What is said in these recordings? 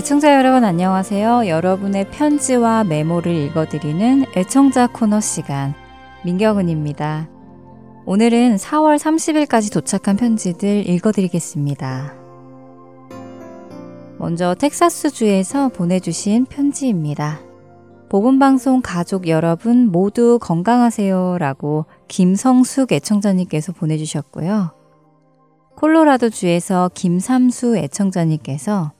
애청자 여러분 안녕하세요. 여러분의 편지와 메모를 읽어드리는 애청자 코너 시간 민경은입니다. 오늘은 4월 30일까지 도착한 편지들 읽어드리겠습니다. 먼저 텍사스주에서 보내주신 편지입니다. 복음방송 가족 여러분 모두 건강하세요 라고 김성숙 애청자님께서 보내주셨고요. 콜로라도주에서 김삼수 애청자님께서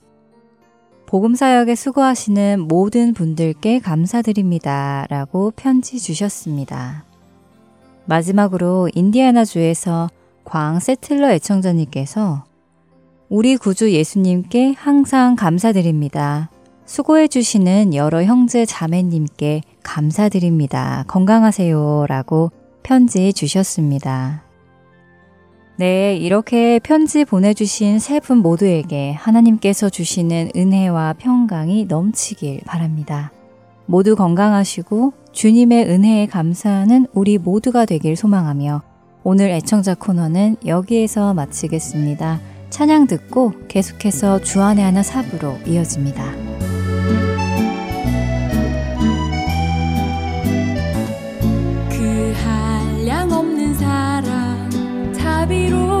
복음사역에 수고하시는 모든 분들께 감사드립니다. 라고 편지 주셨습니다. 마지막으로 인디아나주에서 광 세틀러 애청자님께서 우리 구주 예수님께 항상 감사드립니다. 수고해 주시는 여러 형제 자매님께 감사드립니다. 건강하세요. 라고 편지 주셨습니다. 네, 이렇게 편지 보내주신 세 분 모두에게 하나님께서 주시는 은혜와 평강이 넘치길 바랍니다. 모두 건강하시고 주님의 은혜에 감사하는 우리 모두가 되길 소망하며 오늘 애청자 코너는 여기에서 마치겠습니다. 찬양 듣고 계속해서 주안의 하나 사부로 이어집니다. 자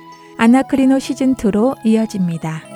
아나크리노 시즌2로 이어집니다.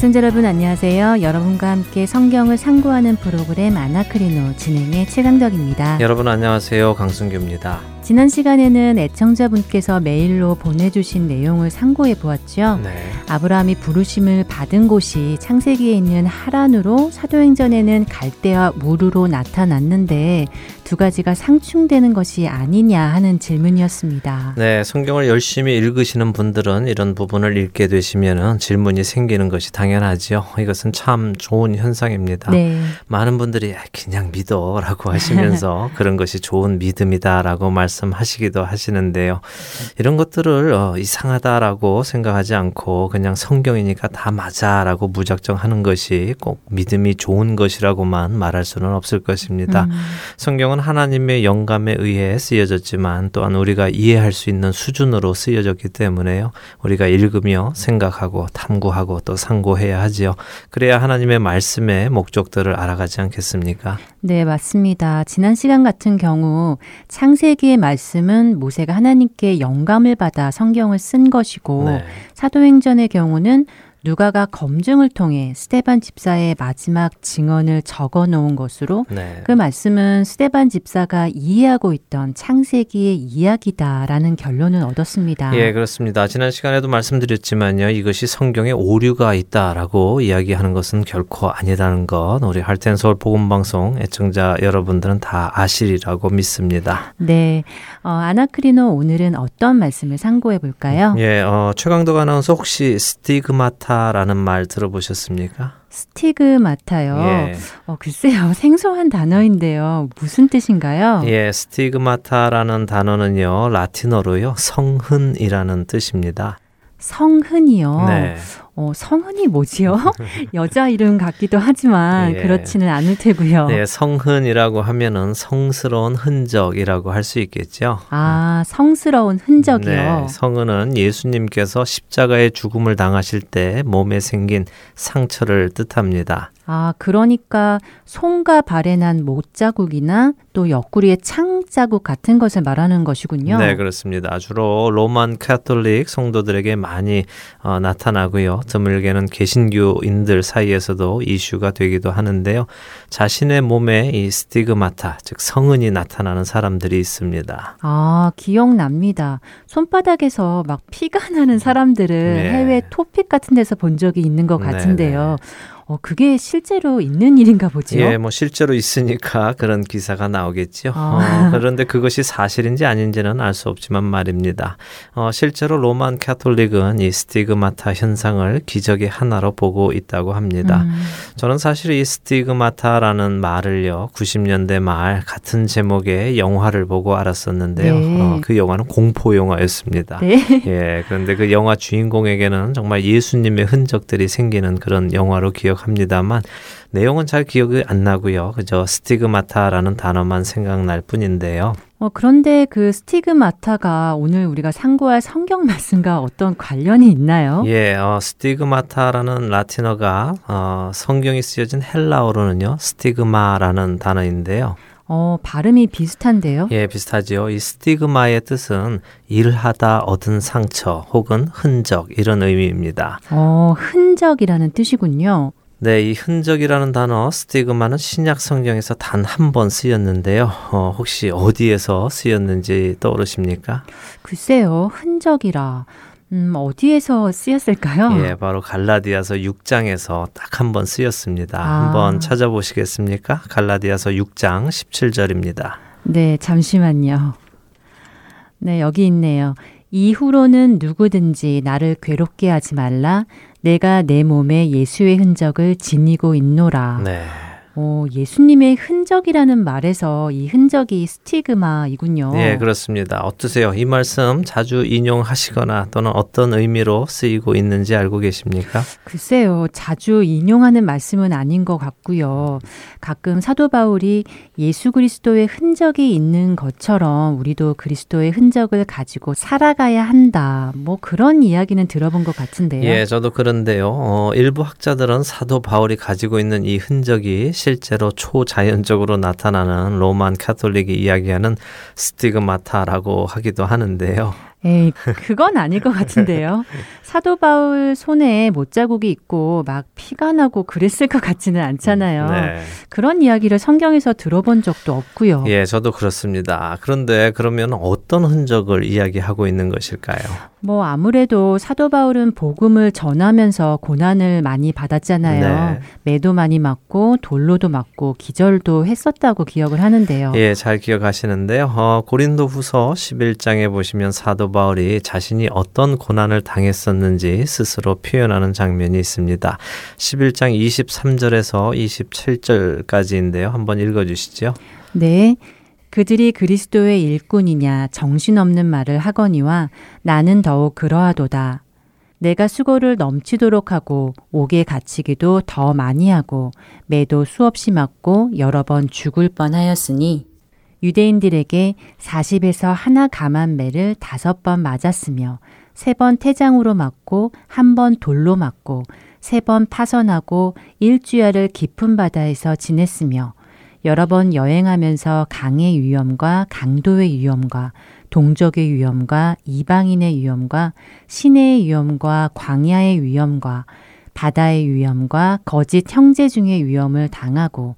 애청자 여러분 안녕하세요. 여러분과 함께 성경을 상고하는 프로그램 아나크리노 진행의 최강덕입니다. 여러분 안녕하세요. 강승규입니다. 지난 시간에는 애청자분께서 메일로 보내주신 내용을 상고해 보았죠. 네. 아브라함이 부르심을 받은 곳이 창세기에 있는 하란으로 사도행전에는 갈대와 무르로 나타났는데 두 가지가 상충되는 것이 아니냐 하는 질문이었습니다. 네, 성경을 열심히 읽으시는 분들은 이런 부분을 읽게 되시면 질문이 생기는 것이 당연하지요. 이것은 참 좋은 현상입니다. 네. 많은 분들이 그냥 믿어라고 하시면서 그런 것이 좋은 믿음이다라고 말씀하시기도 하시는데요. 이런 것들을 어, 이상하다라고 생각하지 않고 그냥 성경이니까 다 맞아라고 무작정 하는 것이 꼭 믿음이 좋은 것이라고만 말할 수는 없을 것입니다. 음. 성경은 하나님의 영감에 의해 쓰여졌지만 또한 우리가 이해할 수 있는 수준으로 쓰여졌기 때문에요. 우리가 읽으며 생각하고 탐구하고 또 상고해야 하지요. 그래야 하나님의 말씀의 목적들을 알아가지 않겠습니까? 네, 맞습니다. 지난 시간 같은 경우 창세기의 말씀은 모세가 하나님께 영감을 받아 성경을 쓴 것이고 네. 사도행전의 경우는 누가가 검증을 통해 스테반 집사의 마지막 증언을 적어 놓은 것으로 네. 그 말씀은 스테반 집사가 이해하고 있던 창세기의 이야기다라는 결론을 얻었습니다. 예, 그렇습니다. 지난 시간에도 말씀드렸지만요. 이것이 성경에 오류가 있다라고 이야기하는 것은 결코 아니라는 것 우리 할텐 서울 복음 방송 애청자 여러분들은 다 아시리라고 믿습니다. 네, 어, 아나크리노 오늘은 어떤 말씀을 상고해 볼까요? 예, 어, 최강덕 아나운서 혹시 스티그마타 라는 말 들어보셨습니까? 스티그마타요. 예. 어, 글쎄요, 생소한 단어인데요. 무슨 뜻인가요? 예, 스티그마타라는 단어는요, 라틴어로요, 성흔이라는 뜻입니다. 성흔이요. 네. 어, 성흔이 뭐지요? 여자 이름 같기도 하지만 예. 그렇지는 않을 테고요. 네, 성흔이라고 하면은 성스러운 흔적이라고 할 수 있겠죠. 아, 성스러운 흔적이요. 네, 성은은 예수님께서 십자가의 죽음을 당하실 때 몸에 생긴 상처를 뜻합니다. 아, 그러니까 손과 발에 난 못자국이나 또 옆구리의 창자국 같은 것을 말하는 것이군요. 네, 그렇습니다. 주로 로만 카톨릭 성도들에게 많이 어, 나타나고요. 드물게는 개신교인들 사이에서도 이슈가 되기도 하는데요. 자신의 몸에 이 스티그마타, 즉 성은이 나타나는 사람들이 있습니다. 아, 기억납니다. 손바닥에서 막 피가 나는 사람들을 네. 해외 토픽 같은 데서 본 적이 있는 것 네, 같은데요. 어, 그게 실제로 있는 일인가 보지요? 예, 뭐 실제로 있으니까 그런 기사가 나오겠죠. 아. 어, 그런데 그것이 사실인지 아닌지는 알 수 없지만 말입니다. 어, 실제로 로만 카톨릭은 이 스티그마타 현상을 기적의 하나로 보고 있다고 합니다. 음, 저는 사실 이 스티그마타라는 말을요, 90년대 말 같은 제목의 영화를 보고 알았었는데요. 네. 어, 그 영화는 공포 영화였습니다. 네. 예, 그런데 그 영화 주인공에게는 정말 예수님의 흔적들이 생기는 그런 영화로 기억 합니다만 내용은 잘 기억이 안 나고요. 그저 스티그마타라는 단어만 생각날 뿐인데요. 어, 그런데 그 스티그마타가 오늘 우리가 상고할 성경 말씀과 어떤 관련이 있나요? 예, 어, 스티그마타라는 라틴어가 어, 성경이 쓰여진 헬라어로는요, 스티그마라는 단어인데요. 어, 발음이 비슷한데요? 예, 비슷하지요. 이 스티그마의 뜻은 일하다 얻은 상처 혹은 흔적 이런 의미입니다. 어, 흔적이라는 뜻이군요. 네, 이 흔적이라는 단어 스티그마는 신약 성경에서 단 한 번 쓰였는데요. 어, 혹시 어디에서 쓰였는지 떠오르십니까? 글쎄요, 흔적이라. 음, 어디에서 쓰였을까요? 예, 바로 갈라디아서 6장에서 딱 한 번 쓰였습니다. 아. 한번 찾아보시겠습니까? 갈라디아서 6장 17절입니다. 네, 잠시만요. 네, 여기 있네요. 이후로는 누구든지 나를 괴롭게 하지 말라. 내가 내 몸에 예수의 흔적을 지니고 있노라. 네. 어, 예수님의 흔적이라는 말에서 이 흔적이 스티그마이군요. 예, 그렇습니다. 어떠세요? 이 말씀 자주 인용하시거나 또는 어떤 의미로 쓰이고 있는지 알고 계십니까? 글쎄요, 자주 인용하는 말씀은 아닌 것 같고요. 가끔 사도 바울이 예수 그리스도의 흔적이 있는 것처럼 우리도 그리스도의 흔적을 가지고 살아가야 한다. 뭐 그런 이야기는 들어본 것 같은데요. 예, 저도 그런데요. 어, 일부 학자들은 사도 바울이 가지고 있는 이 흔적이 실제로 초자연적으로 나타나는 로만 카톨릭이 이야기하는 스티그마타라고 하기도 하는데요. 에이, 그건 아닐 것 같은데요. 사도 바울 손에 못자국이 있고 막 피가 나고 그랬을 것 같지는 않잖아요. 네. 그런 이야기를 성경에서 들어본 적도 없고요. 예, 저도 그렇습니다. 그런데 그러면 어떤 흔적을 이야기하고 있는 것일까요? 뭐 아무래도 사도 바울은 복음을 전하면서 고난을 많이 받았잖아요. 네. 매도 많이 맞고 돌로도 맞고 기절도 했었다고 기억을 하는데요. 예, 잘 기억하시는데요. 어, 고린도후서 11장에 보시면 사도 바울이 자신이 어떤 고난을 당했었는지 스스로 표현하는 장면이 있습니다. 11장 23절에서 27절까지인데요. 한번 읽어 주시죠. 네. 그들이 그리스도의 일꾼이냐 정신없는 말을 하거니와 나는 더욱 그러하도다. 내가 수고를 넘치도록 하고 옥에 갇히기도 더 많이 하고 매도 수없이 맞고 여러 번 죽을 뻔하였으니 유대인들에게 40에서 하나 감한 매를 다섯 번 맞았으며 세 번 태장으로 맞고 한 번 돌로 맞고 세 번 파선하고 일주야를 깊은 바다에서 지냈으며 여러 번 여행하면서 강의 위험과 강도의 위험과 동족의 위험과 이방인의 위험과 시내의 위험과 광야의 위험과 바다의 위험과 거짓 형제 중의 위험을 당하고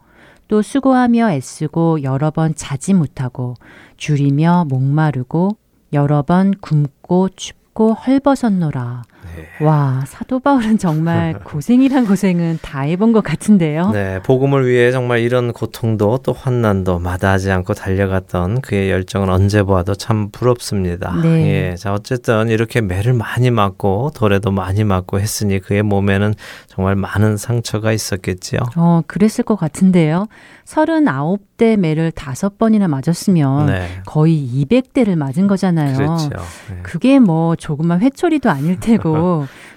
또 수고하며 애쓰고 여러 번 자지 못하고 줄이며 목마르고 여러 번 굶고 춥고 헐벗었노라. 네. 와, 사도 바울은 정말 고생이란 고생은 다 해본 것 같은데요. 네, 복음을 위해 정말 이런 고통도 또 환난도 마다하지 않고 달려갔던 그의 열정은 언제 보아도 참 부럽습니다. 네. 예, 자 어쨌든 이렇게 매를 많이 맞고 돌에도 많이 맞고 했으니 그의 몸에는 정말 많은 상처가 있었겠지요. 어, 그랬을 것 같은데요. 39대 매를 다섯 번이나 맞았으면 네. 거의 200대를 맞은 거잖아요. 그렇죠. 네. 그게 뭐 조그만 회초리도 아닐 테고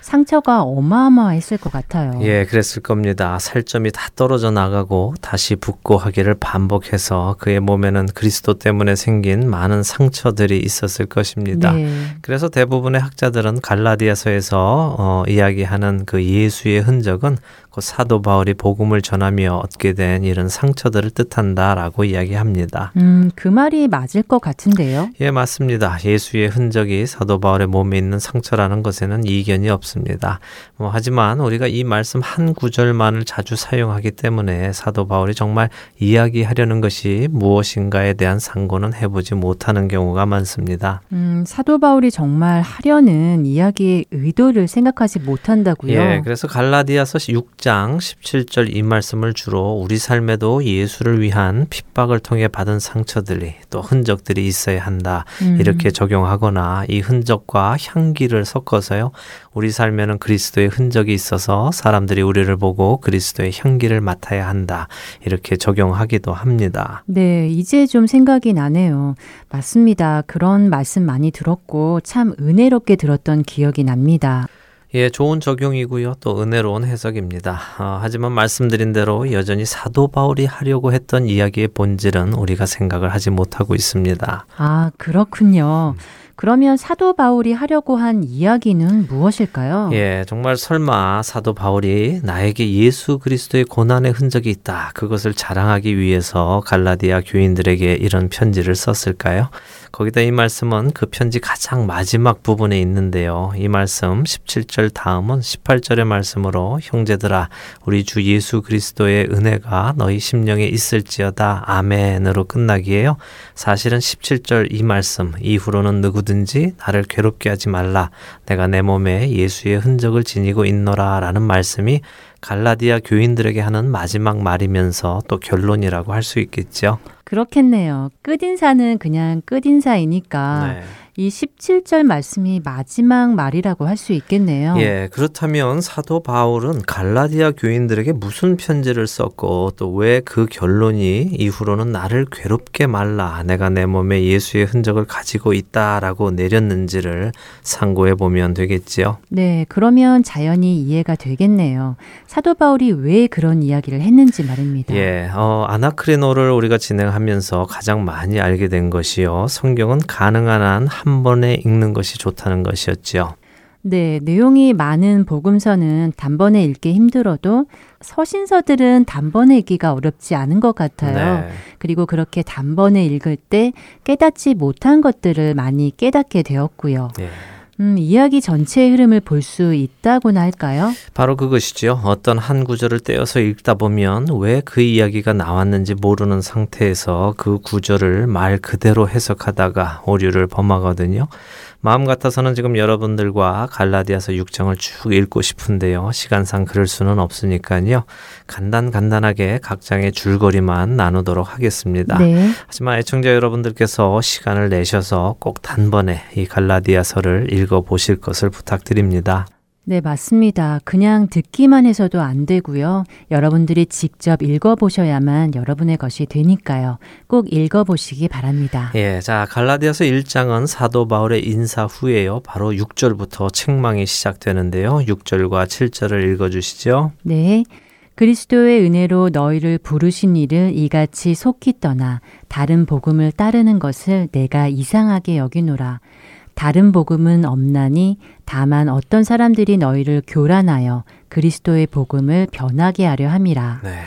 상처가 어마어마했을 것 같아요. 예, 그랬을 겁니다. 살점이 다 떨어져 나가고 다시 붓고 하기를 반복해서 그의 몸에는 그리스도 때문에 생긴 많은 상처들이 있었을 것입니다. 네. 그래서 대부분의 학자들은 갈라디아서에서 어, 이야기하는 그 예수의 흔적은 그 사도 바울이 복음을 전하며 얻게 된 이런 상처들을 뜻한다라고 이야기합니다. 음, 그 말이 맞을 것 같은데요. 예, 맞습니다. 예수의 흔적이 사도 바울의 몸에 있는 상처라는 것에는 이견이 없습니다. 뭐 하지만 우리가 이 말씀 한 구절만을 자주 사용하기 때문에 사도 바울이 정말 이야기하려는 것이 무엇인가에 대한 상고는 해보지 못하는 경우가 많습니다. 음, 사도 바울이 정말 하려는 이야기의 의도를 생각하지 못한다고요. 예, 그래서 갈라디아서 6장 10장 17절 이 말씀을 주로 우리 삶에도 예수를 위한 핍박을 통해 받은 상처들이 또 흔적들이 있어야 한다. 음. 이렇게 적용하거나 이 흔적과 향기를 섞어서요. 우리 삶에는 그리스도의 흔적이 있어서 사람들이 우리를 보고 그리스도의 향기를 맡아야 한다. 이렇게 적용하기도 합니다. 네, 이제 좀 생각이 나네요. 맞습니다. 그런 말씀 많이 들었고 참 은혜롭게 들었던 기억이 납니다. 예, 좋은 적용이고요. 또 은혜로운 해석입니다. 어, 하지만 말씀드린 대로 여전히 사도 바울이 하려고 했던 이야기의 본질은 우리가 생각을 하지 못하고 있습니다. 아, 그렇군요. 음. 그러면 사도 바울이 하려고 한 이야기는 무엇일까요? 예, 정말 설마 사도 바울이 나에게 예수 그리스도의 고난의 흔적이 있다. 그것을 자랑하기 위해서 갈라디아 교인들에게 이런 편지를 썼을까요? 거기다 이 말씀은 그 편지 가장 마지막 부분에 있는데요. 이 말씀 17절 다음은 18절의 말씀으로 형제들아 우리 주 예수 그리스도의 은혜가 너희 심령에 있을지어다 아멘으로 끝나기에요. 사실은 17절 이 말씀 이후로는 누구 든지 나를 괴롭게 하지 말라 내가 내 몸에 예수의 흔적을 지니고 있노라 라는 말씀이 갈라디아 교인들에게 하는 마지막 말이면서 또 결론이라고 할 수 있겠죠. 그렇겠네요. 끝인사는 그냥 끝인사이니까 네. 이 17절 말씀이 마지막 말이라고 할 수 있겠네요. 예, 그렇다면 사도 바울은 갈라디아 교인들에게 무슨 편지를 썼고 또 왜 그 결론이 이후로는 나를 괴롭게 말라 내가 내 몸에 예수의 흔적을 가지고 있다라고 내렸는지를 상고해 보면 되겠지요. 네, 그러면 자연히 이해가 되겠네요. 사도 바울이 왜 그런 이야기를 했는지 말입니다. 예, 어, 아나크리노를 우리가 진행하면서 가장 많이 알게 된 것이요. 성경은 가능한 한한 번에 읽는 것이 좋다는 것이었지요. 네, 내용이 많은 복음서는 단번에 읽기 힘들어도 서신서들은 단번에 읽기가 어렵지 않은 것 같아요. 네. 그리고 그렇게 단번에 읽을 때 깨닫지 못한 것들을 많이 깨닫게 되었고요. 예. 음, 이야기 전체의 흐름을 볼 수 있다고나 할까요? 바로 그것이죠. 어떤 한 구절을 떼어서 읽다 보면 왜 그 이야기가 나왔는지 모르는 상태에서 그 구절을 말 그대로 해석하다가 오류를 범하거든요. 마음 같아서는 지금 여러분들과 갈라디아서 6장을 쭉 읽고 싶은데요. 시간상 그럴 수는 없으니까요. 간단 간단하게 각 장의 줄거리만 나누도록 하겠습니다. 네. 하지만 애청자 여러분들께서 시간을 내셔서 꼭 단번에 이 갈라디아서를 읽어 보실 것을 부탁드립니다. 네, 맞습니다. 그냥 듣기만 해서도 안 되고요. 여러분들이 직접 읽어보셔야만 여러분의 것이 되니까요. 꼭 읽어보시기 바랍니다. 예, 자 갈라디아서 1장은 사도 바울의 인사 후에요. 바로 6절부터 책망이 시작되는데요. 6절과 7절을 읽어주시죠. 네. 그리스도의 은혜로 너희를 부르신 이를 이같이 속히 떠나 다른 복음을 따르는 것을 내가 이상하게 여기노라. 다른 복음은 없나니 다만 어떤 사람들이 너희를 교란하여 그리스도의 복음을 변하게 하려 함이라. 네.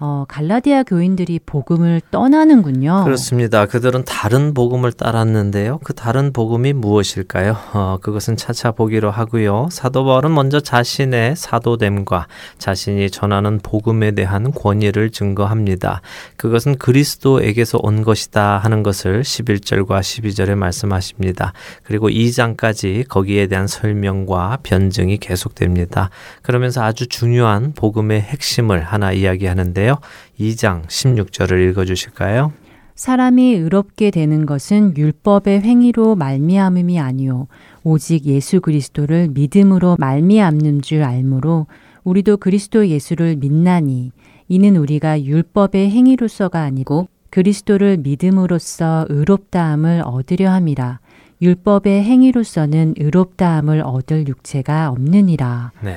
어, 갈라디아 교인들이 복음을 떠나는군요. 그렇습니다. 그들은 다른 복음을 따랐는데요. 그 다른 복음이 무엇일까요? 어, 그것은 차차 보기로 하고요. 사도 바울은 먼저 자신의 사도됨과 자신이 전하는 복음에 대한 권위를 증거합니다. 그것은 그리스도에게서 온 것이다 하는 것을 11절과 12절에 말씀하십니다. 그리고 2장까지 거기에 대한 설명과 변증이 계속됩니다. 그러면서 아주 중요한 복음의 핵심을 하나 이야기하는데 요. 2장 16절을 읽어 주실까요? 사람이 의롭게 되는 것은 율법의 행위로 말미암음이 아니요 오직 예수 그리스도를 믿음으로 말미암는 줄 알므로 우리도 그리스도 예수를 믿나니 이는 우리가 율법의 행위로서가 아니고 그리스도를 믿음으로써 의롭다함을 얻으려 함이라 율법의 행위로서는 의롭다함을 얻을 육체가 없느니라. 네.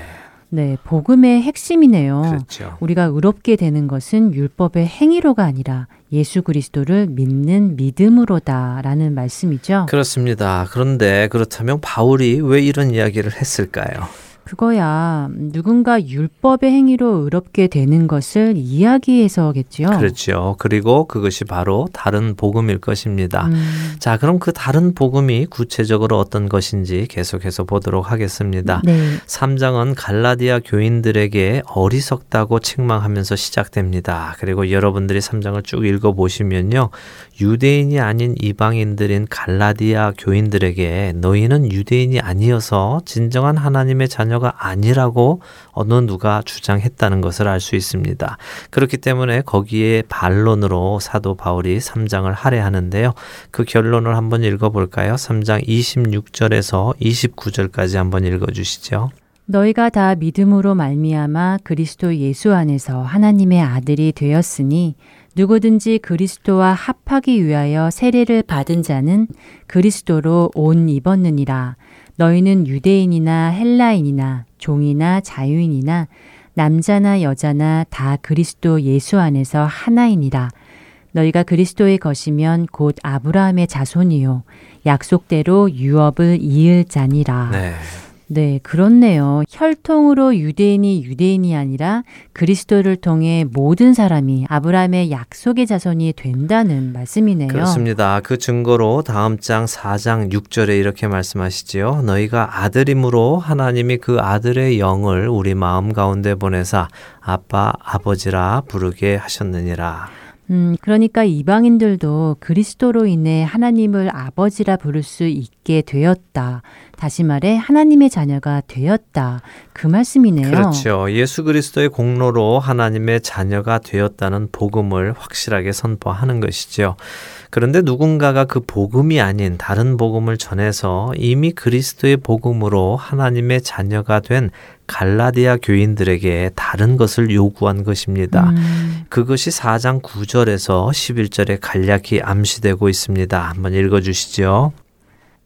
네, 복음의 핵심이네요. 그렇죠. 우리가 의롭게 되는 것은 율법의 행위로가 아니라 예수 그리스도를 믿는 믿음으로다라는 말씀이죠. 그렇습니다. 그런데 그렇다면 바울이 왜 이런 이야기를 했을까요? 그거야 누군가 율법의 행위로 의롭게 되는 것을 이야기해서겠지요. 그렇죠. 그리고 그것이 바로 다른 복음일 것입니다. 음, 자, 그럼 그 다른 복음이 구체적으로 어떤 것인지 계속해서 보도록 하겠습니다. 네, 3장은 갈라디아 교인들에게 어리석다고 책망하면서 시작됩니다. 그리고 여러분들이 3장을 쭉 읽어 보시면요. 유대인이 아닌 이방인들인 갈라디아 교인들에게 너희는 유대인이 아니어서 진정한 하나님의 자녀가 아니라고 어느 누가 주장했다는 것을 알 수 있습니다. 그렇기 때문에 거기에 반론으로 사도 바울이 3장을 할애하는데요. 그 결론을 한번 읽어볼까요? 3장 26절에서 29절까지 한번 읽어주시죠. 너희가 다 믿음으로 말미암아 그리스도 예수 안에서 하나님의 아들이 되었으니 누구든지 그리스도와 합하기 위하여 세례를 받은 자는 그리스도로 옷 입었느니라. 너희는 유대인이나 헬라인이나 종이나 자유인이나 남자나 여자나 다 그리스도 예수 안에서 하나이니라. 너희가 그리스도의 것이면 곧 아브라함의 자손이요 약속대로 유업을 이을 자니라. 네. 네, 그렇네요. 혈통으로 유대인이 유대인이 아니라 그리스도를 통해 모든 사람이 아브라함의 약속의 자손이 된다는 말씀이네요. 그렇습니다. 그 증거로 다음 장 4장 6절에 이렇게 말씀하시지요. 너희가 아들임으로 하나님이 그 아들의 영을 우리 마음 가운데 보내사 아빠 아버지라 부르게 하셨느니라. 음, 그러니까 이방인들도 그리스도로 인해 하나님을 아버지라 부를 수 있게 되었다. 다시 말해 하나님의 자녀가 되었다. 그 말씀이네요. 그렇죠. 예수 그리스도의 공로로 하나님의 자녀가 되었다는 복음을 확실하게 선포하는 것이죠. 그런데 누군가가 그 복음이 아닌 다른 복음을 전해서 이미 그리스도의 복음으로 하나님의 자녀가 된 갈라디아 교인들에게 다른 것을 요구한 것입니다. 음, 그것이 4장 9절에서 11절에 간략히 암시되고 있습니다. 한번 읽어 주시죠.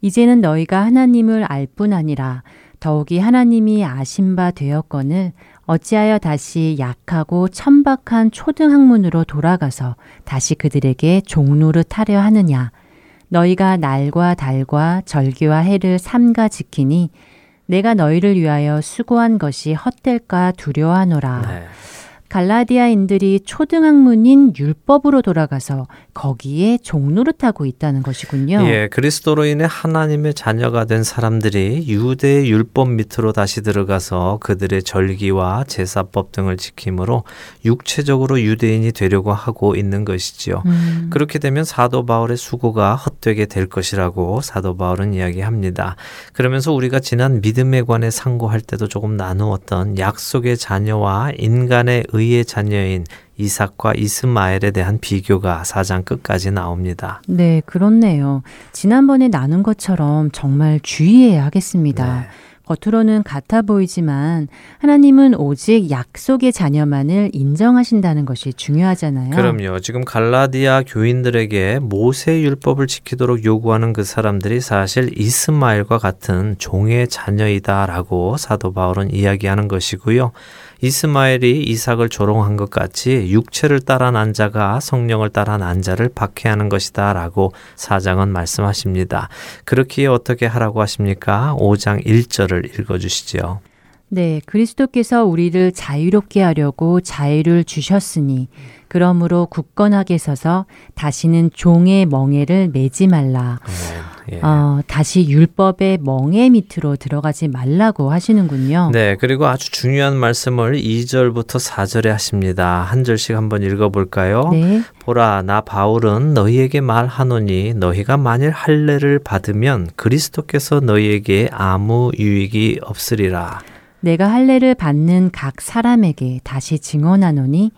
이제는 너희가 하나님을 알 뿐 아니라 더욱이 하나님이 아신 바 되었거늘 어찌하여 다시 약하고 천박한 초등학문으로 돌아가서 다시 그들에게 종노릇 하려 하느냐 너희가 날과 달과 절기와 해를 삼가 지키니 내가 너희를 위하여 수고한 것이 헛될까 두려워하노라. 네. 갈라디아인들이 초등학문인 율법으로 돌아가서 거기에 종노릇하고 있다는 것이군요. 예, 그리스도로 인해 하나님의 자녀가 된 사람들이 유대의 율법 밑으로 다시 들어가서 그들의 절기와 제사법 등을 지킴으로 육체적으로 유대인이 되려고 하고 있는 것이지요. 음, 그렇게 되면 사도 바울의 수고가 헛되게 될 것이라고 사도 바울은 이야기합니다. 그러면서 우리가 지난 믿음에 관해 상고할 때도 조금 나누었던 약속의 자녀와 인간의 의의 자녀인 이삭과 이스마엘에 대한 비교가 사장 끝까지 나옵니다. 네, 그렇네요. 지난번에 나눈 것처럼 정말 주의해야 하겠습니다. 네. 겉으로는 같아 보이지만 하나님은 오직 약속의 자녀만을 인정하신다는 것이 중요하잖아요. 그럼요. 지금 갈라디아 교인들에게 모세 율법을 지키도록 요구하는 그 사람들이 사실 이스마엘과 같은 종의 자녀이다라고 사도 바울은 이야기하는 것이고요. 이스마엘이 이삭을 조롱한 것 같이 육체를 따라 난 자가 성령을 따라 난 자를 박해하는 것이다 라고 사장은 말씀하십니다. 그렇기에 어떻게 하라고 하십니까? 5장 1절을 읽어 주시죠. 네, 그리스도께서 우리를 자유롭게 하려고 자유를 주셨으니 그러므로 굳건하게 서서 다시는 종의 멍에를 매지 말라. 예. 어, 다시 율법의 멍에 밑으로 들어가지 말라고 하시는군요. 네, 그리고 아주 중요한 말씀을 2절부터 4절에 하십니다. 한 절씩 한번 읽어볼까요? 네. 보라, 나 바울은 너희에게 말하노니 너희가 만일 할례를 받으면 그리스도께서 너희에게 아무 유익이 없으리라. 내가 할례를 받는 각 사람에게 다시 증언하노니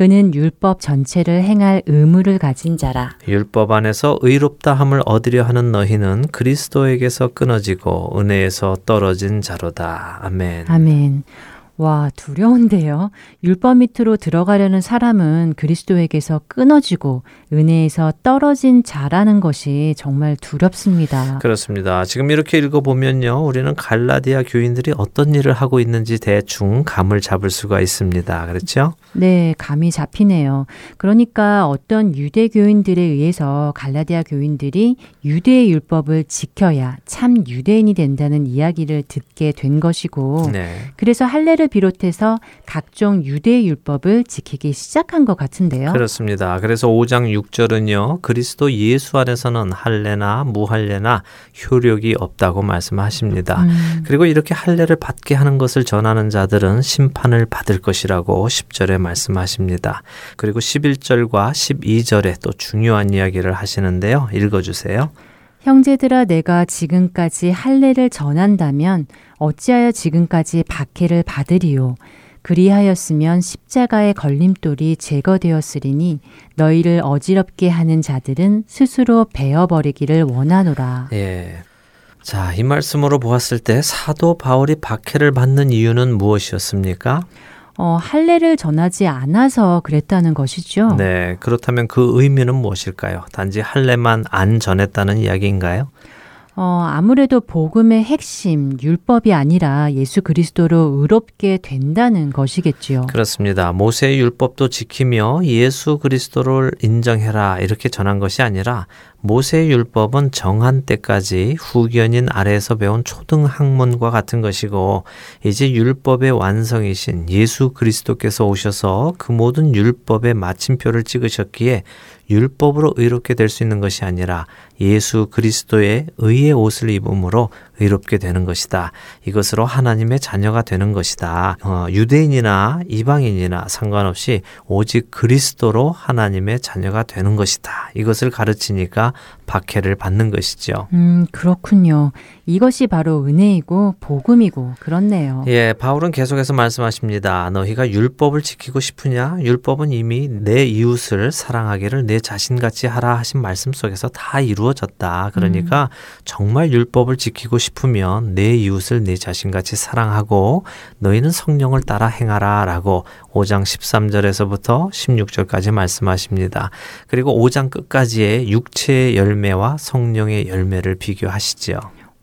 그는 율법 전체를 행할 의무를 가진 자라. 율법 안에서 의롭다함을 얻으려 하는 너희는 그리스도에게서 끊어지고 은혜에서 떨어진 자로다. 아멘. 아멘. 와, 두려운데요. 율법 밑으로 들어가려는 사람은 그리스도에게서 끊어지고 은혜에서 떨어진 자라는 것이 정말 두렵습니다. 그렇습니다. 지금 이렇게 읽어보면요. 우리는 갈라디아 교인들이 어떤 일을 하고 있는지 대충 감을 잡을 수가 있습니다. 그렇죠? 네, 감이 잡히네요. 그러니까 어떤 유대 교인들에 의해서 갈라디아 교인들이 유대의 율법을 지켜야 참 유대인이 된다는 이야기를 듣게 된 것이고 네. 그래서 할례를 비롯해서 각종 유대 율법을 지키기 시작한 것 같은데요. 그렇습니다. 그래서 5장 6절은요. 그리스도 예수 안에서는 할례나 무할례나 효력이 없다고 말씀하십니다. 음, 그리고 이렇게 할례를 받게 하는 것을 전하는 자들은 심판을 받을 것이라고 10절에 말씀하십니다. 그리고 11절과 12절에 또 중요한 이야기를 하시는데요. 읽어 주세요. 형제들아 내가 지금까지 할례를 전한다면 어찌하여 지금까지 박해를 받으리요 그리하였으면 십자가의 걸림돌이 제거되었으리니 너희를 어지럽게 하는 자들은 스스로 베어버리기를 원하노라. 예. 자, 이 말씀으로 보았을 때 사도 바울이 박해를 받는 이유는 무엇이었습니까? 어, 할례를 전하지 않아서 그랬다는 것이죠. 네, 그렇다면 그 의미는 무엇일까요? 단지 할례만 안 전했다는 이야기인가요? 어, 아무래도 복음의 핵심, 율법이 아니라 예수 그리스도로 의롭게 된다는 것이겠지요. 그렇습니다. 모세의 율법도 지키며 예수 그리스도를 인정해라 이렇게 전한 것이 아니라 모세의 율법은 정한 때까지 후견인 아래에서 배운 초등 학문과 같은 것이고 이제 율법의 완성이신 예수 그리스도께서 오셔서 그 모든 율법의 마침표를 찍으셨기에 율법으로 의롭게 될 수 있는 것이 아니라 예수 그리스도의 의의 옷을 입음으로 의롭게 되는 것이다. 이것으로 하나님의 자녀가 되는 것이다. 어, 유대인이나 이방인이나 상관없이 오직 그리스도로 하나님의 자녀가 되는 것이다. 이것을 가르치니까 박해를 받는 것이죠. 음, 그렇군요. 이것이 바로 은혜이고 복음이고 그렇네요. 예, 바울은 계속해서 말씀하십니다. 너희가 율법을 지키고 싶으냐? 율법은 이미 내 이웃을 사랑하기를 내 자신같이 하라 하신 말씀 속에서 다 이루어졌다. 그러니까 정말 율법을 지키고 싶으면 내 이웃을 내 자신같이 사랑하고 너희는 성령을 따라 행하라라고 5장 13절에서부터 16절까지 말씀하십니다. 그리고 5장 끝까지의 육체의 열매 와 성령의 열매를 비교하시지요.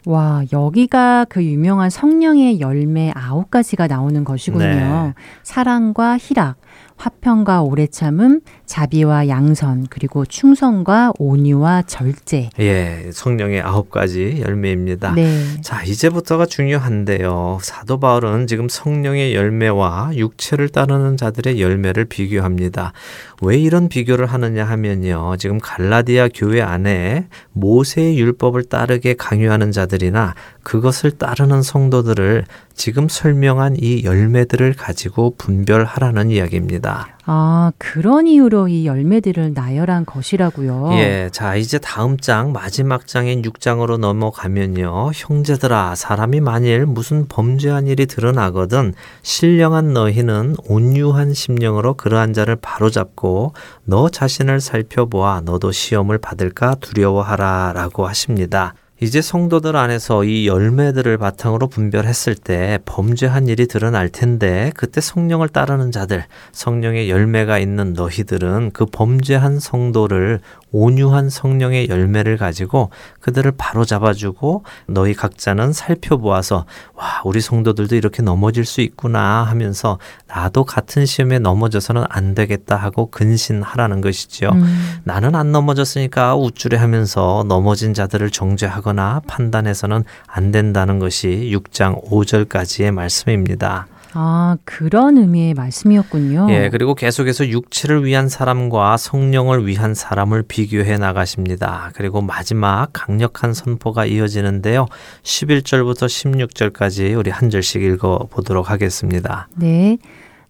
와, 여기가 그 유명한 성령의 열매 아홉 가지가 나오는 것이군요. 네. 사랑과 희락, 화평과 오래 참음, 자비와 양선, 그리고 충성과 온유와 절제. 예, 성령의 아홉 가지 열매입니다. 네. 자, 이제부터가 중요한데요. 사도 바울은 지금 성령의 열매와 육체를 따르는 자들의 열매를 비교합니다. 왜 이런 비교를 하느냐 하면요. 지금 갈라디아 교회 안에 모세의 율법을 따르게 강요하는 자들이나 그것을 따르는 성도들을 지금 설명한 이 열매들을 가지고 분별하라는 이야기입니다. 아, 그런 이유로 이 열매들을 나열한 것이라고요. 예, 자 이제 다음 장 마지막 장인 6장으로 넘어가면요. 형제들아 사람이 만일 무슨 범죄한 일이 드러나거든 신령한 너희는 온유한 심령으로 그러한 자를 바로잡고 너 자신을 살펴보아 너도 시험을 받을까 두려워하라라고 하십니다. 이제 성도들 안에서 이 열매들을 바탕으로 분별했을 때 범죄한 일이 드러날 텐데 그때 성령을 따르는 자들, 성령의 열매가 있는 너희들은 그 범죄한 성도를 온유한 성령의 열매를 가지고 그들을 바로 잡아주고 너희 각자는 살펴보아서 와, 우리 성도들도 이렇게 넘어질 수 있구나 하면서 나도 같은 시험에 넘어져서는 안 되겠다 하고 근신하라는 것이지요. 음. 나는 안 넘어졌으니까 우쭐해 하면서 넘어진 자들을 정죄하거나 판단해서는 안 된다는 것이 6장 5절까지의 말씀입니다. 아, 그런 의미의 말씀이었군요. 예, 그리고 계속해서 육체를 위한 사람과 성령을 위한 사람을 비교해 나가십니다. 그리고 마지막 강력한 선포가 이어지는데요. 11절부터 16절까지 우리 한 절씩 읽어 보도록 하겠습니다. 네.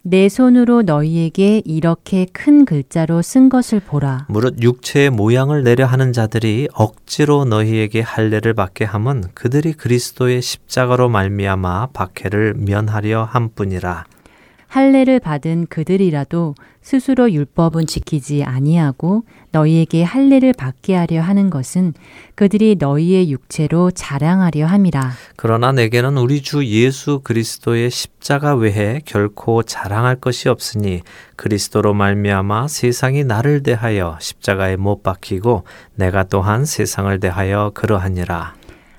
내 손으로 너희에게 이렇게 큰 글자로 쓴 것을 보라. 무릇 육체의 모양을 내려 하는 자들이 억지로 너희에게 할례를 받게 함은 그들이 그리스도의 십자가로 말미암아 박해를 면하려 함뿐이라. 할례를 받은 그들이라도 스스로 율법은 지키지 아니하고 너희에게 할례를 받게 하려 하는 것은 그들이 너희의 육체로 자랑하려 함이라. 그러나 내게는 우리 주 예수 그리스도의 십자가 외에 결코 자랑할 것이 없으니 그리스도로 말미암아 세상이 나를 대하여 십자가에 못 박히고 내가 또한 세상을 대하여 그러하니라.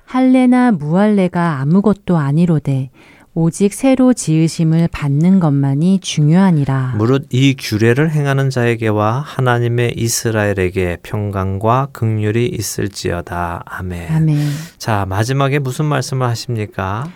할례나 무할례가 아무것도 아니로되 오직 새로 지으심을 받는 것만이 중요하니라. 무릇 이 규례를 행하는 자에게와 하나님의 이스라엘에게 평강과 극률이 있을지어다. 아멘. 아멘. 자, 마지막에 무슨 말씀을 하십니까?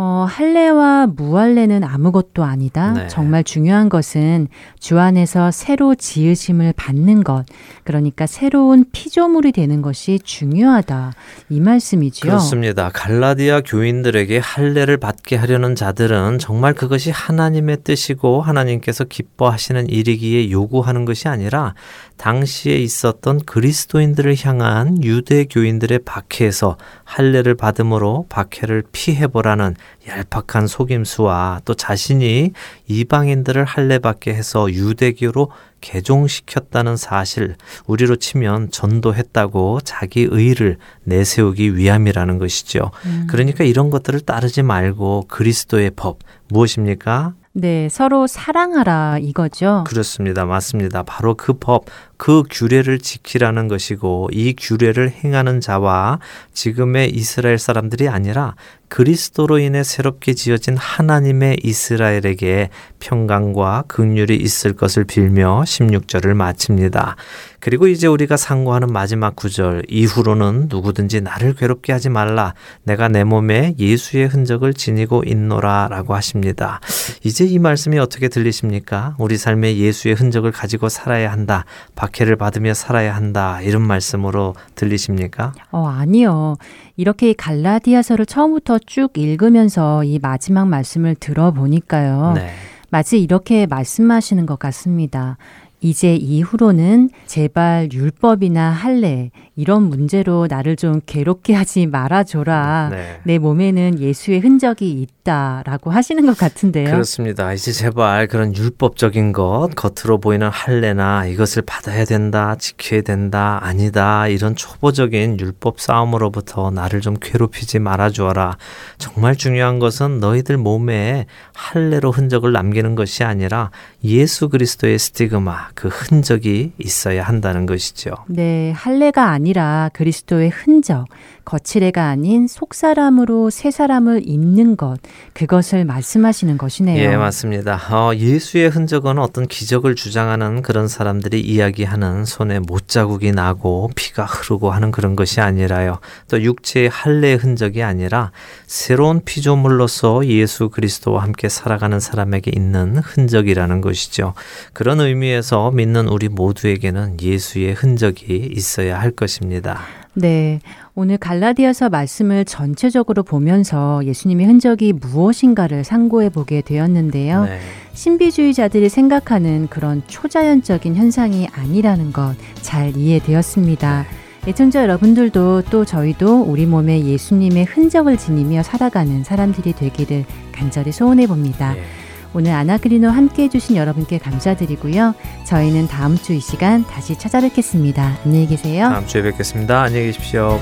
어, 할례와 무할례는 아무것도 아니다. 네. 정말 중요한 것은 주 안에서 새로 지으심을 받는 것. 그러니까 새로운 피조물이 되는 것이 중요하다. 이 말씀이지요. 그렇습니다. 갈라디아 교인들에게 할례를 받게 하려는 자들은 정말 그것이 하나님의 뜻이고 하나님께서 기뻐하시는 일이기에 요구하는 것이 아니라 당시에 있었던 그리스도인들을 향한 유대 교인들의 박해에서 할례를 받음으로 박해를 피해 보라는 얄팍한 속임수와 또 자신이 이방인들을 할례받게 해서 유대교로 개종시켰다는 사실, 우리로 치면 전도했다고 자기 의를 내세우기 위함이라는 것이죠. 음. 그러니까 이런 것들을 따르지 말고 그리스도의 법, 무엇입니까? 네, 서로 사랑하라 이거죠. 그렇습니다. 맞습니다. 바로 그 법, 그 규례를 지키라는 것이고 이 규례를 행하는 자와 지금의 이스라엘 사람들이 아니라 그리스도로 인해 새롭게 지어진 하나님의 이스라엘에게 평강과 극률이 있을 것을 빌며 16절을 마칩니다. 그리고 이제 우리가 상고하는 마지막 구절 이후로는 누구든지 나를 괴롭게 하지 말라 내가 내 몸에 예수의 흔적을 지니고 있노라라고 하십니다. 이제 이 말씀이 어떻게 들리십니까? 우리 삶에 예수의 흔적을 가지고 살아야 한다. 박해를 받으며 살아야 한다. 이런 말씀으로 들리십니까? 어, 아니요. 이렇게 갈라디아서를 처음부터 쭉 읽으면서 이 마지막 말씀을 들어보니까요. 네. 마치 이렇게 말씀하시는 것 같습니다. 이제 이후로는 제발 율법이나 할례 이런 문제로 나를 좀 괴롭게 하지 말아줘라. 네. 내 몸에는 예수의 흔적이 있다라고 하시는 것 같은데요. 그렇습니다. 이제 제발 그런 율법적인 것, 겉으로 보이는 할례나 이것을 받아야 된다, 지켜야 된다, 아니다 이런 초보적인 율법 싸움으로부터 나를 좀 괴롭히지 말아주어라. 정말 중요한 것은 너희들 몸에 할례로 흔적을 남기는 것이 아니라 예수 그리스도의 스티그마 그 흔적이 있어야 한다는 것이죠. 네, 할례가 아니라 그리스도의 흔적, 거칠애가 아닌 속사람으로 새 사람을 입는 것, 그것을 말씀하시는 것이네요. 예, 맞습니다. 어, 예수의 흔적은 어떤 기적을 주장하는 그런 사람들이 이야기하는 손에 못자국이 나고 피가 흐르고 하는 그런 것이 아니라요. 또 육체의 할례의 흔적이 아니라 새로운 피조물로서 예수 그리스도와 함께 살아가는 사람에게 있는 흔적이라는 것이죠. 그런 의미에서 믿는 우리 모두에게는 예수의 흔적이 있어야 할 것입니다. 네. 오늘 갈라디아서 말씀을 전체적으로 보면서 예수님의 흔적이 무엇인가를 상고해 보게 되었는데요. 네. 신비주의자들이 생각하는 그런 초자연적인 현상이 아니라는 것 잘 이해되었습니다. 네. 애청자 여러분들도 또 저희도 우리 몸에 예수님의 흔적을 지니며 살아가는 사람들이 되기를 간절히 소원해 봅니다. 네. 오늘 아나그리노 함께 해주신 여러분께 감사드리고요. 저희는 다음 주 이 시간 다시 찾아뵙겠습니다. 안녕히 계세요. 다음 주에 뵙겠습니다. 안녕히 계십시오.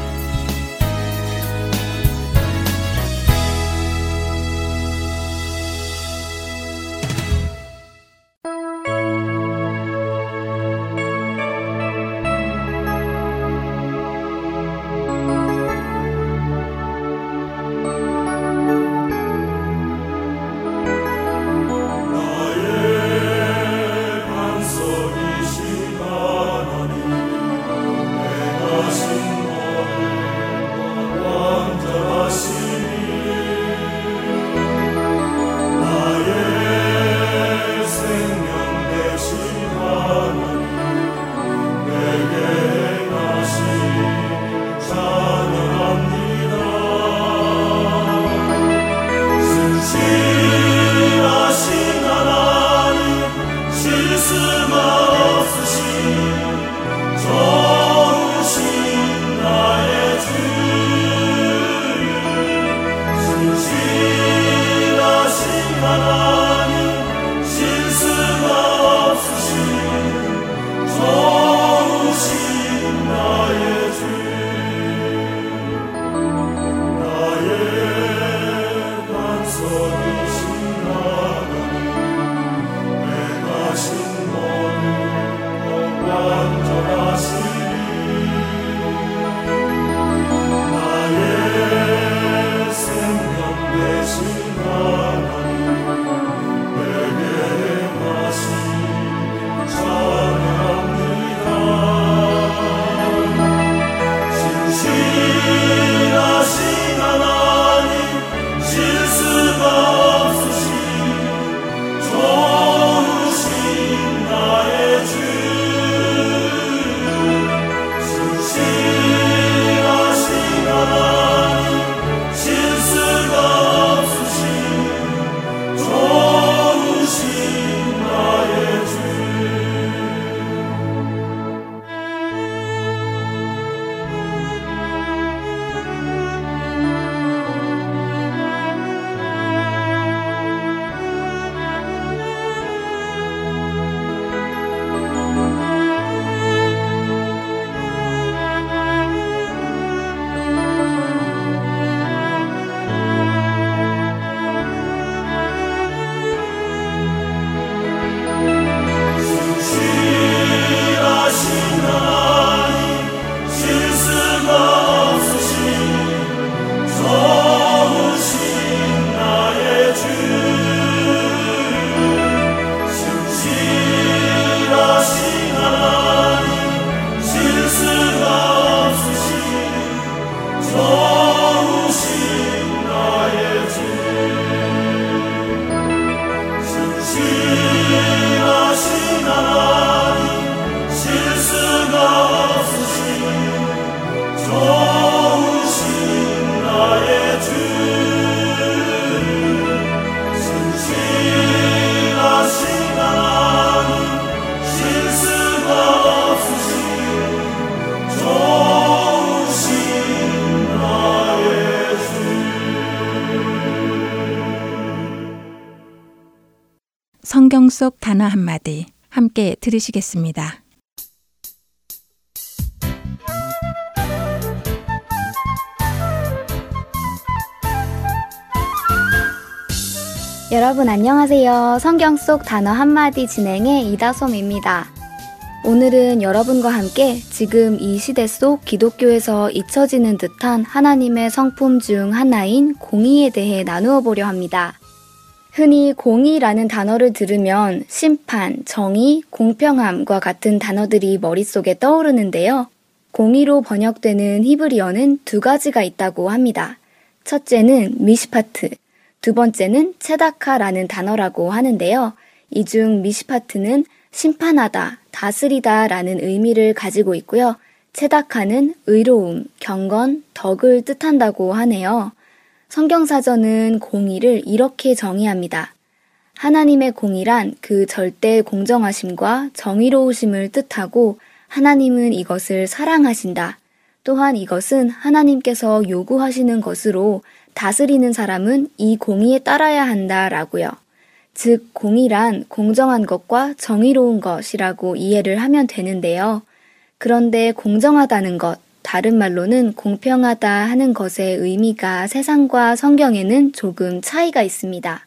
들으시겠습니다. 여러분 안녕하세요. 성경 속 단어 한마디 진행의 이다솜입니다. 오늘은 여러분과 함께 지금 이 시대 속 기독교에서 잊혀지는 듯한 하나님의 성품 중 하나인 공의에 대해 나누어 보려 합니다. 흔히 공의라는 단어를 들으면 심판, 정의, 공평함과 같은 단어들이 머릿속에 떠오르는데요. 공의로 번역되는 히브리어는 두 가지가 있다고 합니다. 첫째는 미시파트, 두 번째는 체다카라는 단어라고 하는데요. 이 중 미시파트는 심판하다, 다스리다 라는 의미를 가지고 있고요. 체다카는 의로움, 경건, 덕을 뜻한다고 하네요. 성경사전은 공의를 이렇게 정의합니다. 하나님의 공의란 그 절대 공정하심과 정의로우심을 뜻하고 하나님은 이것을 사랑하신다. 또한 이것은 하나님께서 요구하시는 것으로 다스리는 사람은 이 공의에 따라야 한다 라고요. 즉, 공의란 공정한 것과 정의로운 것이라고 이해를 하면 되는데요. 그런데 공정하다는 것, 다른 말로는 공평하다 하는 것의 의미가 세상과 성경에는 조금 차이가 있습니다.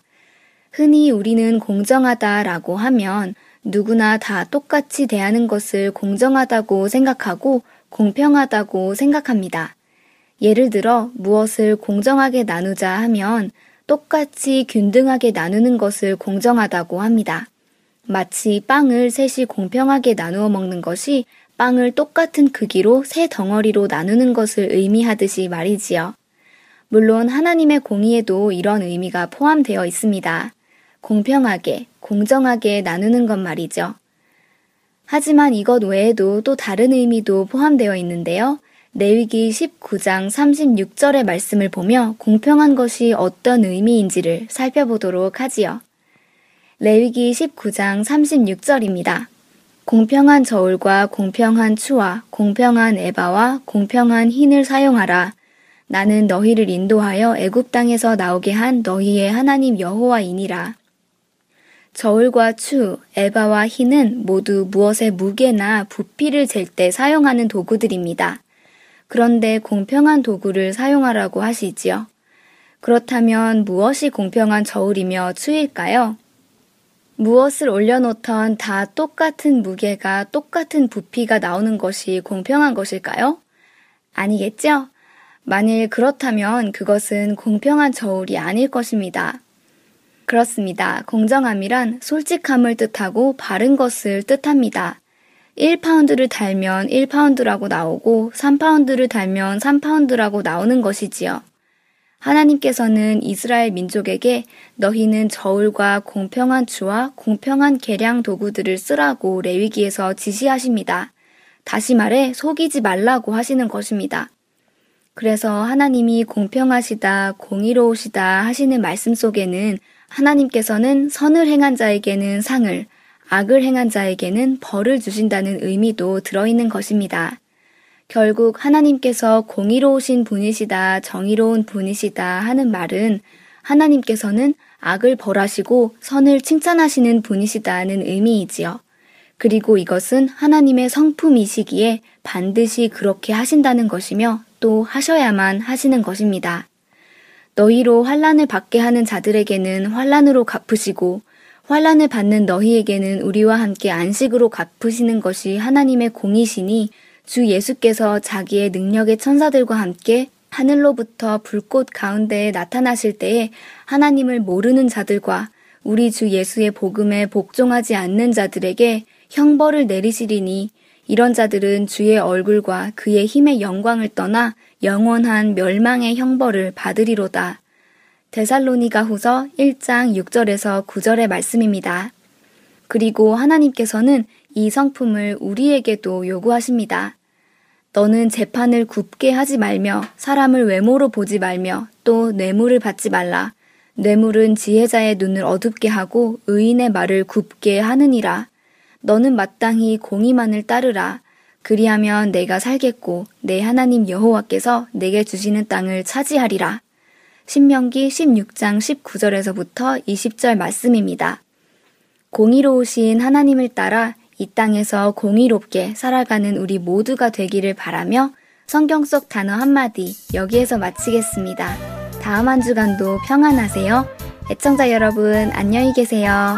흔히 우리는 공정하다라고 하면 누구나 다 똑같이 대하는 것을 공정하다고 생각하고 공평하다고 생각합니다. 예를 들어 무엇을 공정하게 나누자 하면 똑같이 균등하게 나누는 것을 공정하다고 합니다. 마치 빵을 셋이 공평하게 나누어 먹는 것이 빵을 똑같은 크기로 세 덩어리로 나누는 것을 의미하듯이 말이지요. 물론 하나님의 공의에도 이런 의미가 포함되어 있습니다. 공평하게, 공정하게 나누는 것 말이죠. 하지만 이것 외에도 또 다른 의미도 포함되어 있는데요. 내위기 19장 36절의 말씀을 보며 공평한 것이 어떤 의미인지를 살펴보도록 하지요. 레위기 19장 36절입니다. 공평한 저울과 공평한 추와 공평한 에바와 공평한 흰을 사용하라. 나는 너희를 인도하여 애굽 땅에서 나오게 한 너희의 하나님 여호와이니라. 저울과 추, 에바와 흰은 모두 무엇의 무게나 부피를 잴 때 사용하는 도구들입니다. 그런데 공평한 도구를 사용하라고 하시지요. 그렇다면 무엇이 공평한 저울이며 추일까요? 무엇을 올려놓던 다 똑같은 무게가 똑같은 부피가 나오는 것이 공평한 것일까요? 아니겠죠? 만일 그렇다면 그것은 공평한 저울이 아닐 것입니다. 그렇습니다. 공정함이란 솔직함을 뜻하고 바른 것을 뜻합니다. 1파운드를 달면 1파운드라고 나오고 3파운드를 달면 3파운드라고 나오는 것이지요. 하나님께서는 이스라엘 민족에게 너희는 저울과 공평한 주와 공평한 계량 도구들을 쓰라고 레위기에서 지시하십니다. 다시 말해 속이지 말라고 하시는 것입니다. 그래서 하나님이 공평하시다, 공의로우시다 하시는 말씀 속에는 하나님께서는 선을 행한 자에게는 상을, 악을 행한 자에게는 벌을 주신다는 의미도 들어있는 것입니다. 결국 하나님께서 공의로우신 분이시다, 정의로운 분이시다 하는 말은 하나님께서는 악을 벌하시고 선을 칭찬하시는 분이시다는 의미이지요. 그리고 이것은 하나님의 성품이시기에 반드시 그렇게 하신다는 것이며 또 하셔야만 하시는 것입니다. 너희로 환란을 받게 하는 자들에게는 환란으로 갚으시고 환란을 받는 너희에게는 우리와 함께 안식으로 갚으시는 것이 하나님의 공이시니 주 예수께서 자기의 능력의 천사들과 함께 하늘로부터 불꽃 가운데에 나타나실 때에 하나님을 모르는 자들과 우리 주 예수의 복음에 복종하지 않는 자들에게 형벌을 내리시리니 이런 자들은 주의 얼굴과 그의 힘의 영광을 떠나 영원한 멸망의 형벌을 받으리로다. 데살로니가 후서 1장 6절에서 9절의 말씀입니다. 그리고 하나님께서는 이 성품을 우리에게도 요구하십니다. 너는 재판을 굽게 하지 말며 사람을 외모로 보지 말며 또 뇌물을 받지 말라. 뇌물은 지혜자의 눈을 어둡게 하고 의인의 말을 굽게 하느니라. 너는 마땅히 공의만을 따르라. 그리하면 내가 살겠고 내 하나님 여호와께서 내게 주시는 땅을 차지하리라. 신명기 16장 19절에서부터 20절 말씀입니다. 공의로우신 하나님을 따라 이 땅에서 공의롭게 살아가는 우리 모두가 되기를 바라며 성경 속 단어 한마디 여기에서 마치겠습니다. 다음 한 주간도 평안하세요. 애청자 여러분, 안녕히 계세요.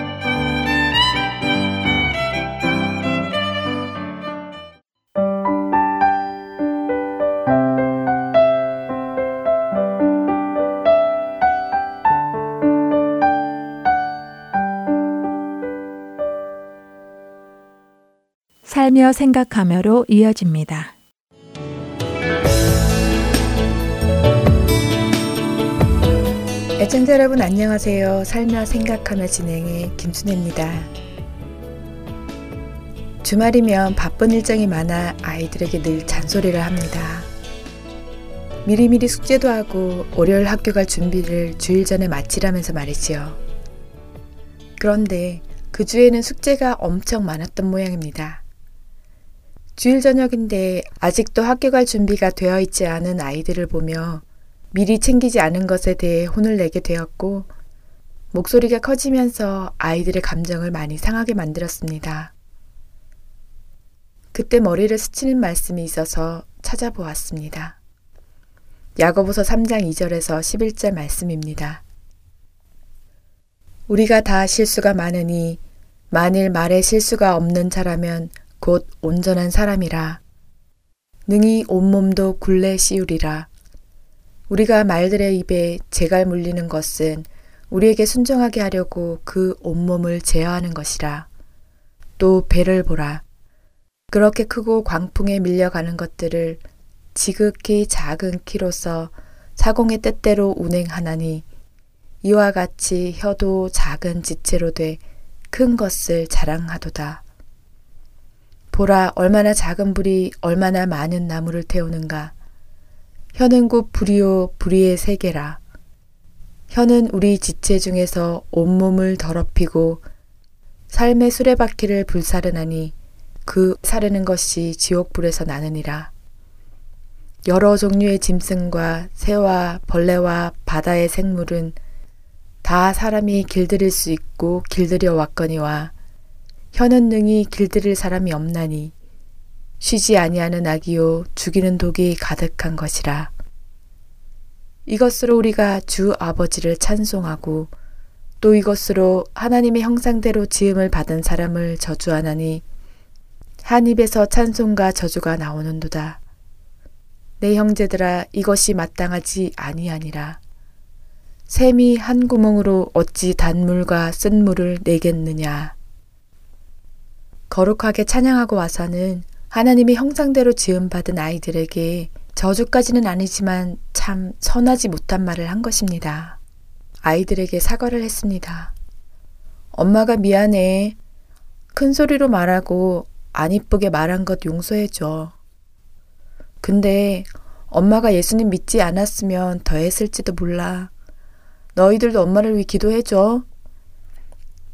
살며 생각하며로 이어집니다. 애청자 여러분 안녕하세요. 살며 생각하며 진행의 김순혜입니다. 주말이면 바쁜 일정이 많아 아이들에게 늘 잔소리를 합니다. 미리미리 숙제도 하고 월요일 학교 갈 준비를 주일 전에 마치라면서 말이지요. 그런데 그 주에는 숙제가 엄청 많았던 모양입니다. 주일 저녁인데 아직도 학교 갈 준비가 되어 있지 않은 아이들을 보며 미리 챙기지 않은 것에 대해 혼을 내게 되었고 목소리가 커지면서 아이들의 감정을 많이 상하게 만들었습니다. 그때 머리를 스치는 말씀이 있어서 찾아보았습니다. 야고보서 3장 2절에서 11절 말씀입니다. 우리가 다 실수가 많으니 만일 말에 실수가 없는 자라면 곧 온전한 사람이라. 능히 온몸도 굴레 씌우리라. 우리가 말들의 입에 재갈 물리는 것은 우리에게 순종하게 하려고 그 온몸을 제어하는 것이라. 또 배를 보라. 그렇게 크고 광풍에 밀려가는 것들을 지극히 작은 키로서 사공의 뜻대로 운행하나니 이와 같이 혀도 작은 지체로 돼 큰 것을 자랑하도다. 보라 얼마나 작은 불이 얼마나 많은 나무를 태우는가. 혀는 곧 불이요 불이의 세계라. 혀는 우리 지체 중에서 온몸을 더럽히고 삶의 수레바퀴를 불사르나니 그 사르는 것이 지옥불에서 나느니라. 여러 종류의 짐승과 새와 벌레와 바다의 생물은 다 사람이 길들일 수 있고 길들여 왔거니와 능히 길들일 사람이 없나니 쉬지 아니하는 악이요 죽이는 독이 가득한 것이라. 이것으로 우리가 주 아버지를 찬송하고 또 이것으로 하나님의 형상대로 지음을 받은 사람을 저주하나니 한 입에서 찬송과 저주가 나오는도다. 내 형제들아 이것이 마땅하지 아니하니라. 샘이 한 구멍으로 어찌 단물과 쓴 물을 내겠느냐. 거룩하게 찬양하고 와서는 하나님의 형상대로 지음받은 아이들에게 저주까지는 아니지만 참 선하지 못한 말을 한 것입니다. 아이들에게 사과를 했습니다. 엄마가 미안해. 큰 소리로 말하고 안 이쁘게 말한 것 용서해줘. 근데 엄마가 예수님 믿지 않았으면 더 했을지도 몰라. 너희들도 엄마를 위해 기도해줘.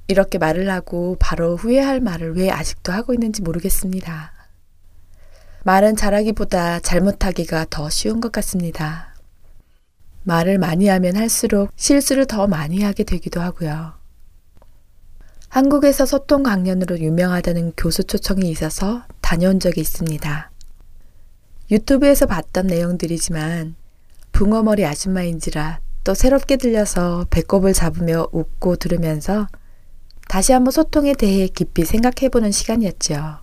이렇게 말을 하고 바로 후회할 말을 왜 아직도 하고 있는지 모르겠습니다. 말은 잘하기보다 잘못하기가 더 쉬운 것 같습니다. 말을 많이 하면 할수록 실수를 더 많이 하게 되기도 하고요. 한국에서 소통 강연으로 유명하다는 교수 초청이 있어서 다녀온 적이 있습니다. 유튜브에서 봤던 내용들이지만 붕어머리 아줌마인지라 또 새롭게 들려서 배꼽을 잡으며 웃고 들으면서 다시 한번 소통에 대해 깊이 생각해보는 시간이었죠.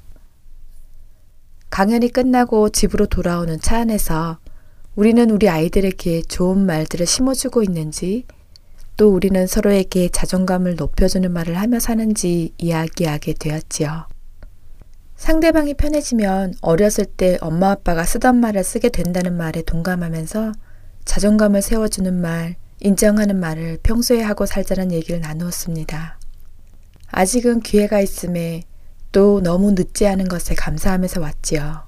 강연이 끝나고 집으로 돌아오는 차 안에서 우리는 우리 아이들에게 좋은 말들을 심어주고 있는지 또 우리는 서로에게 자존감을 높여주는 말을 하며 사는지 이야기하게 되었지요. 상대방이 편해지면 어렸을 때 엄마 아빠가 쓰던 말을 쓰게 된다는 말에 동감하면서 자존감을 세워주는 말, 인정하는 말을 평소에 하고 살자는 얘기를 나누었습니다. 아직은 기회가 있음에 또 너무 늦지 않은 것에 감사하면서 왔지요.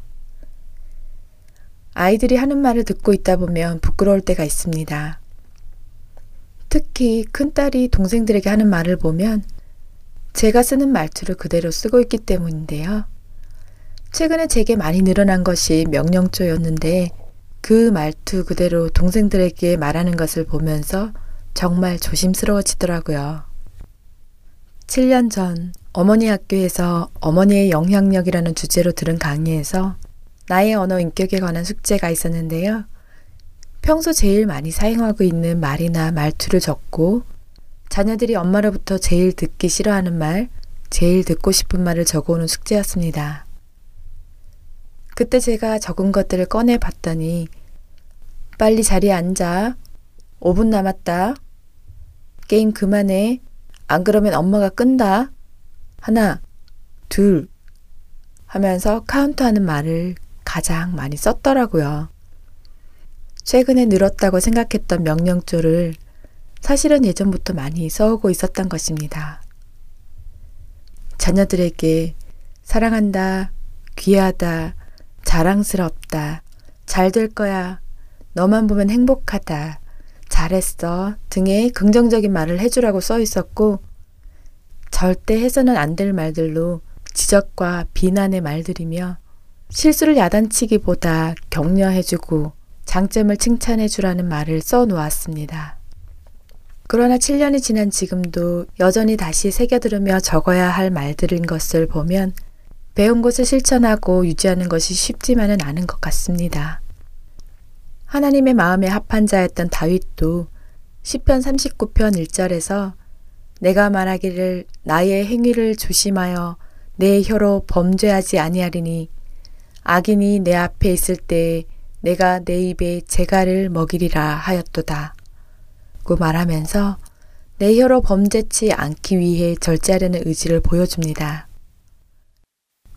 아이들이 하는 말을 듣고 있다 보면 부끄러울 때가 있습니다. 특히 큰딸이 동생들에게 하는 말을 보면 제가 쓰는 말투를 그대로 쓰고 있기 때문인데요. 최근에 제게 많이 늘어난 것이 명령조였는데 그 말투 그대로 동생들에게 말하는 것을 보면서 정말 조심스러워지더라고요. 7년 전 어머니 학교에서 어머니의 영향력이라는 주제로 들은 강의에서 나의 언어 인격에 관한 숙제가 있었는데요. 평소 제일 많이 사용하고 있는 말이나 말투를 적고 자녀들이 엄마로부터 제일 듣기 싫어하는 말, 제일 듣고 싶은 말을 적어오는 숙제였습니다. 그때 제가 적은 것들을 꺼내 봤더니 빨리 자리에 앉아. 5분 남았다. 게임 그만해. 안 그러면 엄마가 끈다. 하나, 둘 하면서 카운트하는 말을 가장 많이 썼더라고요. 최근에 늘었다고 생각했던 명령조를 사실은 예전부터 많이 써오고 있었던 것입니다. 자녀들에게 사랑한다, 귀하다, 자랑스럽다. 잘 될 거야. 너만 보면 행복하다. 잘했어. 등의 긍정적인 말을 해주라고 써 있었고, 절대 해서는 안 될 말들로 지적과 비난의 말들이며, 실수를 야단치기보다 격려해주고 장점을 칭찬해주라는 말을 써 놓았습니다. 그러나 7년이 지난 지금도 여전히 다시 새겨들으며 적어야 할 말들인 것을 보면 배운 것을 실천하고 유지하는 것이 쉽지만은 않은 것 같습니다. 하나님의 마음에 합한 자였던 다윗도 10편 39편 1절에서 내가 말하기를 나의 행위를 조심하여 내 혀로 범죄하지 아니하리니 악인이 내 앞에 있을 때에 내가 내 입에 재갈을 먹이리라 하였도다. 고 말하면서 내 혀로 범죄치 않기 위해 절제하려는 의지를 보여줍니다.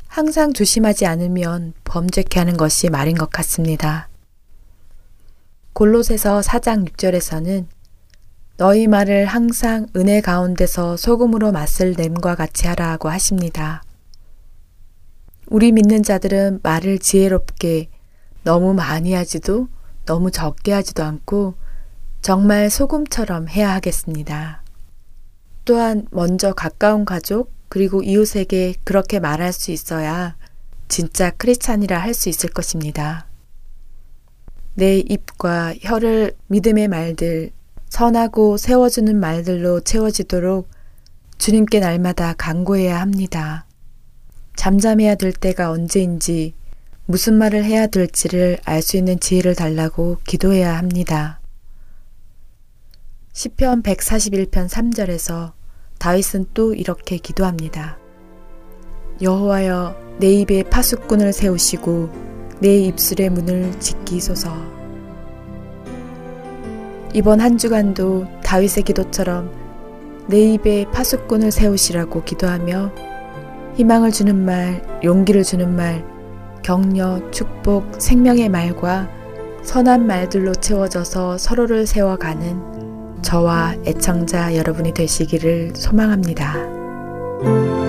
항상 조심하지 않으면 범죄케 하는 것이 말인 것 같습니다. 골로새서 4장 6절에서는 너희 말을 항상 은혜 가운데서 소금으로 맛을 냄과 같이 하라고 하십니다. 우리 믿는 자들은 말을 지혜롭게 너무 많이 하지도 너무 적게 하지도 않고 정말 소금처럼 해야 하겠습니다. 또한 먼저 가까운 가족, 그리고 이웃에게 그렇게 말할 수 있어야 진짜 크리스찬이라 할 수 있을 것입니다. 내 입과 혀를 믿음의 말들, 선하고 세워주는 말들로 채워지도록 주님께 날마다 간구해야 합니다. 잠잠해야 될 때가 언제인지 무슨 말을 해야 될지를 알 수 있는 지혜를 달라고 기도해야 합니다. 시편 141편 3절에서 다윗은 또 이렇게 기도합니다. 여호와여 내 입에 파수꾼을 세우시고 내 입술의 문을 지키소서. 이번 한 주간도 다윗의 기도처럼 내 입에 파수꾼을 세우시라고 기도하며 희망을 주는 말, 용기를 주는 말, 격려, 축복, 생명의 말과 선한 말들로 채워져서 서로를 세워가는 저와 애청자 여러분이 되시기를 소망합니다.